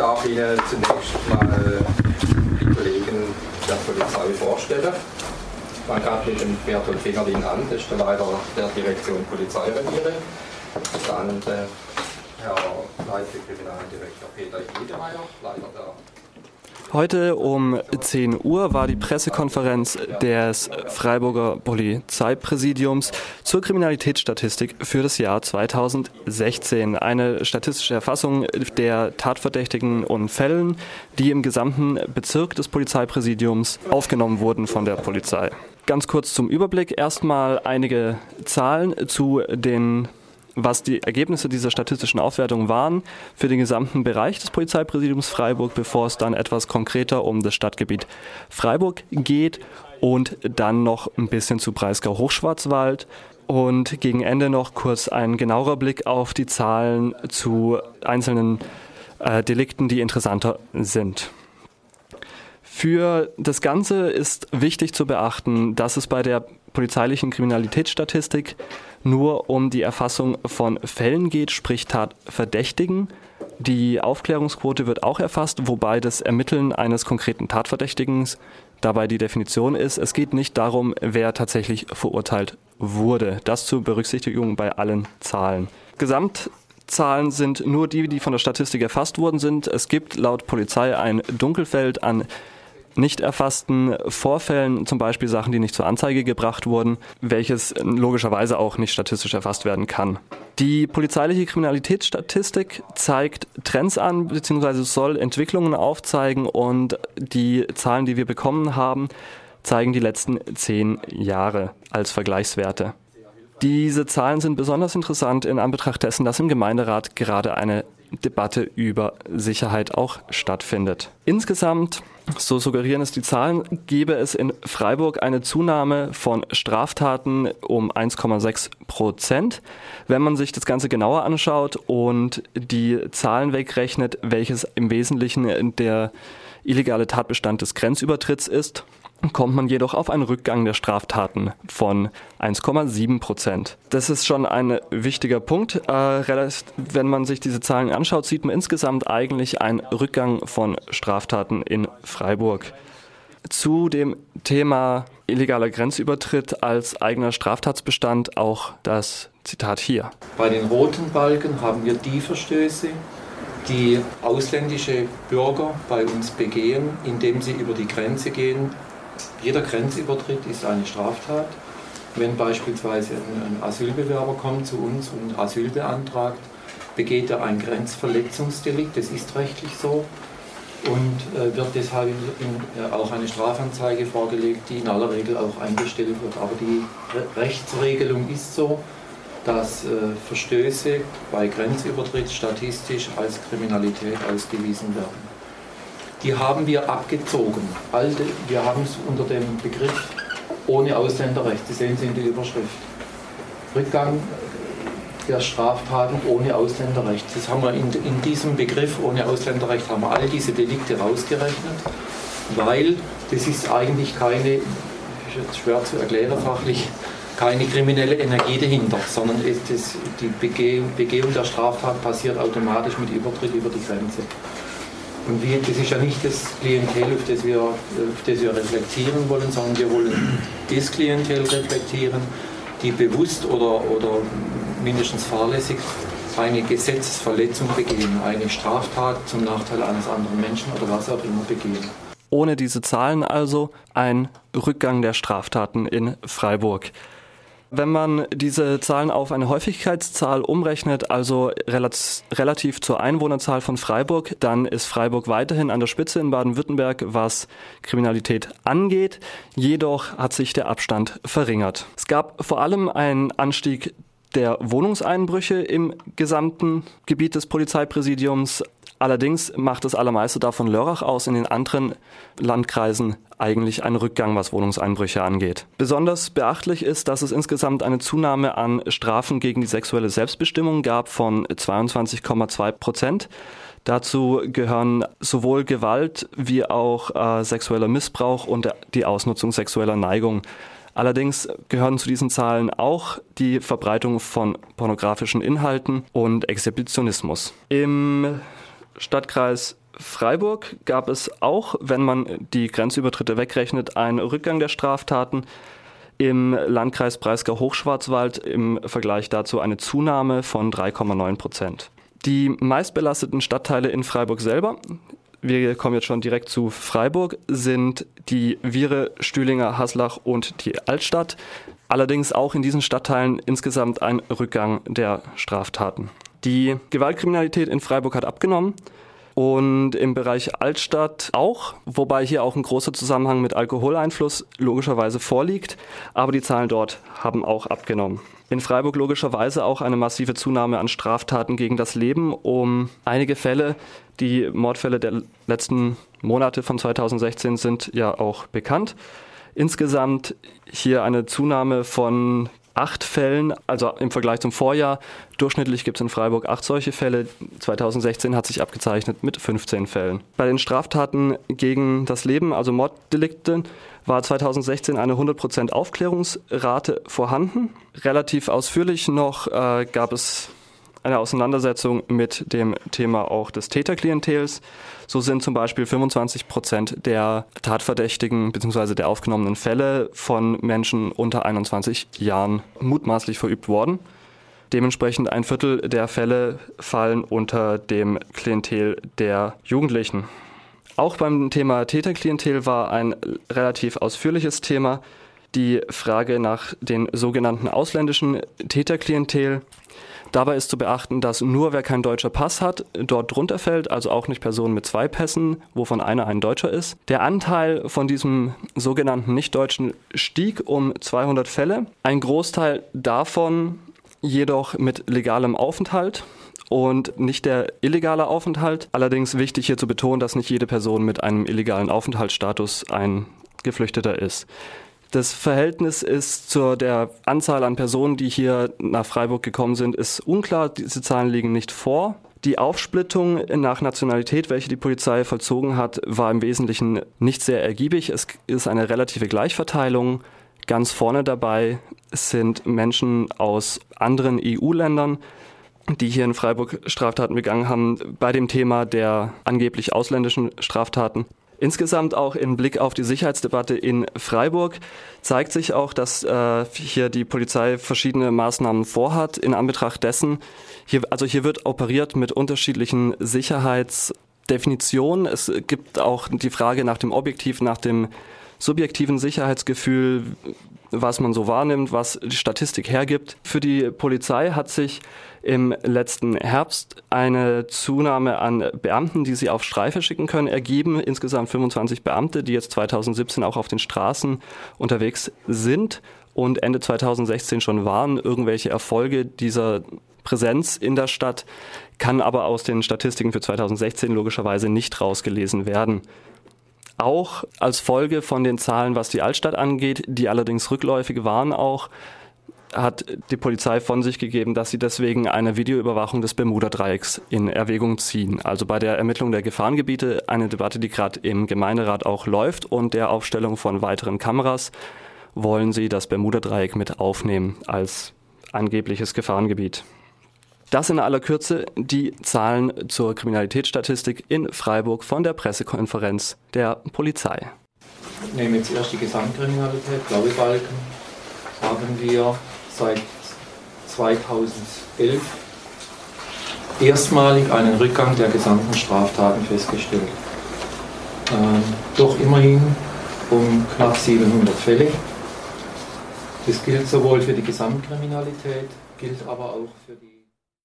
darf Ihnen zunächst mal die Kollegen der Polizei vorstellen. Man kann mit dem Bertolt Fingerlin an, das ist der Leiter der Direktion Polizeireviere. Dann der Herr Leitende Kriminaldirektor Peter Wiedemeyer, Leiter der Heute um 10 Uhr war die Pressekonferenz des Freiburger Polizeipräsidiums zur Kriminalitätsstatistik für das Jahr 2016. Eine statistische Erfassung der tatverdächtigen und Fällen, die im gesamten Bezirk des Polizeipräsidiums aufgenommen wurden von der Polizei. Ganz kurz zum Überblick. Erstmal einige Zahlen zu den was die Ergebnisse dieser statistischen Aufwertung waren für den gesamten Bereich des Polizeipräsidiums Freiburg, bevor es dann etwas konkreter um das Stadtgebiet Freiburg geht und dann noch ein bisschen zu Breisgau Hochschwarzwald und gegen Ende noch kurz ein genauerer Blick auf die Zahlen zu einzelnen äh, Delikten, die interessanter sind. Für das Ganze ist wichtig zu beachten, dass es bei der polizeilichen Kriminalitätsstatistik nur um die Erfassung von Fällen geht, sprich Tatverdächtigen. Die Aufklärungsquote wird auch erfasst, wobei das Ermitteln eines konkreten Tatverdächtigen dabei die Definition ist. Es geht nicht darum, wer tatsächlich verurteilt wurde. Das zur Berücksichtigung bei allen Zahlen. Gesamtzahlen sind nur die, die von der Statistik erfasst worden sind. Es gibt laut Polizei ein Dunkelfeld an nicht erfassten Vorfällen, zum Beispiel Sachen, die nicht zur Anzeige gebracht wurden, welches logischerweise auch nicht statistisch erfasst werden kann. Die polizeiliche Kriminalitätsstatistik zeigt Trends an, beziehungsweise soll Entwicklungen aufzeigen und die Zahlen, die wir bekommen haben, zeigen die letzten zehn Jahre als Vergleichswerte. Diese Zahlen sind besonders interessant in Anbetracht dessen, dass im Gemeinderat gerade eine Debatte über Sicherheit auch stattfindet. Insgesamt so suggerieren es die Zahlen, gebe es in Freiburg eine Zunahme von Straftaten um 1,6 Prozent. Wenn man sich das Ganze genauer anschaut und die Zahlen wegrechnet, welches im Wesentlichen der illegale Tatbestand des Grenzübertritts ist, kommt man jedoch auf einen Rückgang der Straftaten von 1,7 Prozent. Das ist schon ein wichtiger Punkt. Äh, wenn man sich diese Zahlen anschaut, sieht man insgesamt eigentlich einen Rückgang von Straftaten in Freiburg. Zu dem Thema illegaler Grenzübertritt als eigener Straftatsbestand auch das Zitat hier. Bei den roten Balken haben wir die Verstöße, die ausländische Bürger bei uns begehen, indem sie über die Grenze gehen, jeder Grenzübertritt ist eine Straftat. Wenn beispielsweise ein, Asylbewerber kommt zu uns und Asyl beantragt, begeht er ein Grenzverletzungsdelikt, das ist rechtlich so, und äh, wird deshalb äh, auch eine Strafanzeige vorgelegt, die in aller Regel auch eingestellt wird. Aber die Re Rechtsregelung ist so, dass äh, Verstöße bei Grenzübertritt statistisch als Kriminalität ausgewiesen werden die haben wir abgezogen. Alte, wir haben es unter dem Begriff ohne Ausländerrecht, Sie sehen Sie in der Überschrift. Rückgang der Straftaten ohne Ausländerrecht. Das haben wir in, in diesem Begriff ohne Ausländerrecht haben wir all diese Delikte rausgerechnet, weil das ist eigentlich keine, ist jetzt schwer zu erklären fachlich, keine kriminelle Energie dahinter, sondern das, die Begehung, Begehung der Straftat passiert automatisch mit Übertritt über die Grenze. Und wir, das ist ja nicht das Klientel, auf das, wir, auf das wir reflektieren wollen, sondern wir wollen das Klientel reflektieren, die bewusst oder, oder mindestens fahrlässig eine Gesetzesverletzung begehen, eine Straftat zum Nachteil eines anderen Menschen oder was auch immer begehen. Ohne diese Zahlen also ein Rückgang der Straftaten in Freiburg. Wenn man diese Zahlen auf eine Häufigkeitszahl umrechnet, also relativ zur Einwohnerzahl von Freiburg, dann ist Freiburg weiterhin an der Spitze in Baden-Württemberg, was Kriminalität angeht. Jedoch hat sich der Abstand verringert. Es gab vor allem einen Anstieg der Wohnungseinbrüche im gesamten Gebiet des Polizeipräsidiums. Allerdings macht das allermeiste davon Lörrach aus, in den anderen Landkreisen eigentlich ein Rückgang, was Wohnungseinbrüche angeht. Besonders beachtlich ist, dass es insgesamt eine Zunahme an Strafen gegen die sexuelle Selbstbestimmung gab von 22,2 Prozent. Dazu gehören sowohl Gewalt wie auch äh, sexueller Missbrauch und die Ausnutzung sexueller Neigung. Allerdings gehören zu diesen Zahlen auch die Verbreitung von pornografischen Inhalten und Exhibitionismus. Im Stadtkreis Freiburg gab es auch, wenn man die Grenzübertritte wegrechnet, einen Rückgang der Straftaten. Im Landkreis Breisgau-Hochschwarzwald im Vergleich dazu eine Zunahme von 3,9 Prozent. Die meistbelasteten Stadtteile in Freiburg selber, wir kommen jetzt schon direkt zu Freiburg, sind die Viere, Stühlinger, Haslach und die Altstadt. Allerdings auch in diesen Stadtteilen insgesamt ein Rückgang der Straftaten. Die Gewaltkriminalität in Freiburg hat abgenommen und im Bereich Altstadt auch, wobei hier auch ein großer Zusammenhang mit Alkoholeinfluss logischerweise vorliegt, aber die Zahlen dort haben auch abgenommen. In Freiburg logischerweise auch eine massive Zunahme an Straftaten gegen das Leben. Um einige Fälle, die Mordfälle der letzten Monate von 2016 sind ja auch bekannt. Insgesamt hier eine Zunahme von acht Fällen, also im Vergleich zum Vorjahr. Durchschnittlich gibt es in Freiburg acht solche Fälle. 2016 hat sich abgezeichnet mit 15 Fällen. Bei den Straftaten gegen das Leben, also Morddelikten, war 2016 eine 100% Aufklärungsrate vorhanden. Relativ ausführlich noch äh, gab es eine Auseinandersetzung mit dem Thema auch des Täterklientels. So sind zum Beispiel 25 Prozent der Tatverdächtigen bzw. der aufgenommenen Fälle von Menschen unter 21 Jahren mutmaßlich verübt worden. Dementsprechend ein Viertel der Fälle fallen unter dem Klientel der Jugendlichen. Auch beim Thema Täterklientel war ein relativ ausführliches Thema die Frage nach den sogenannten ausländischen Täterklientel. Dabei ist zu beachten, dass nur wer kein deutscher Pass hat, dort drunter fällt, also auch nicht Personen mit zwei Pässen, wovon einer ein Deutscher ist. Der Anteil von diesem sogenannten Nichtdeutschen stieg um 200 Fälle. Ein Großteil davon jedoch mit legalem Aufenthalt und nicht der illegale Aufenthalt. Allerdings wichtig hier zu betonen, dass nicht jede Person mit einem illegalen Aufenthaltsstatus ein Geflüchteter ist. Das Verhältnis ist zur der Anzahl an Personen, die hier nach Freiburg gekommen sind, ist unklar. Diese Zahlen liegen nicht vor. Die Aufsplittung nach Nationalität, welche die Polizei vollzogen hat, war im Wesentlichen nicht sehr ergiebig. Es ist eine relative Gleichverteilung. Ganz vorne dabei sind Menschen aus anderen EU-Ländern, die hier in Freiburg Straftaten begangen haben, bei dem Thema der angeblich ausländischen Straftaten. Insgesamt auch im Blick auf die Sicherheitsdebatte in Freiburg zeigt sich auch, dass äh, hier die Polizei verschiedene Maßnahmen vorhat in Anbetracht dessen. Hier, also hier wird operiert mit unterschiedlichen Sicherheitsdefinitionen. Es gibt auch die Frage nach dem Objektiv, nach dem subjektiven Sicherheitsgefühl, was man so wahrnimmt, was die Statistik hergibt. Für die Polizei hat sich im letzten Herbst eine Zunahme an Beamten, die sie auf Streife schicken können, ergeben. Insgesamt 25 Beamte, die jetzt 2017 auch auf den Straßen unterwegs sind und Ende 2016 schon waren. Irgendwelche Erfolge dieser Präsenz in der Stadt kann aber aus den Statistiken für 2016 logischerweise nicht rausgelesen werden auch als Folge von den Zahlen, was die Altstadt angeht, die allerdings rückläufig waren auch, hat die Polizei von sich gegeben, dass sie deswegen eine Videoüberwachung des Bermuda-Dreiecks in Erwägung ziehen. Also bei der Ermittlung der Gefahrengebiete eine Debatte, die gerade im Gemeinderat auch läuft und der Aufstellung von weiteren Kameras wollen sie das Bermuda-Dreieck mit aufnehmen als angebliches Gefahrengebiet. Das in aller Kürze die Zahlen zur Kriminalitätsstatistik in Freiburg von der Pressekonferenz der Polizei. Ich nehme jetzt erst die Gesamtkriminalität, blaue Balken, haben wir seit 2011 erstmalig einen Rückgang der gesamten Straftaten festgestellt. Ähm, doch immerhin um knapp 700 Fälle. Das gilt sowohl für die Gesamtkriminalität, gilt aber auch für die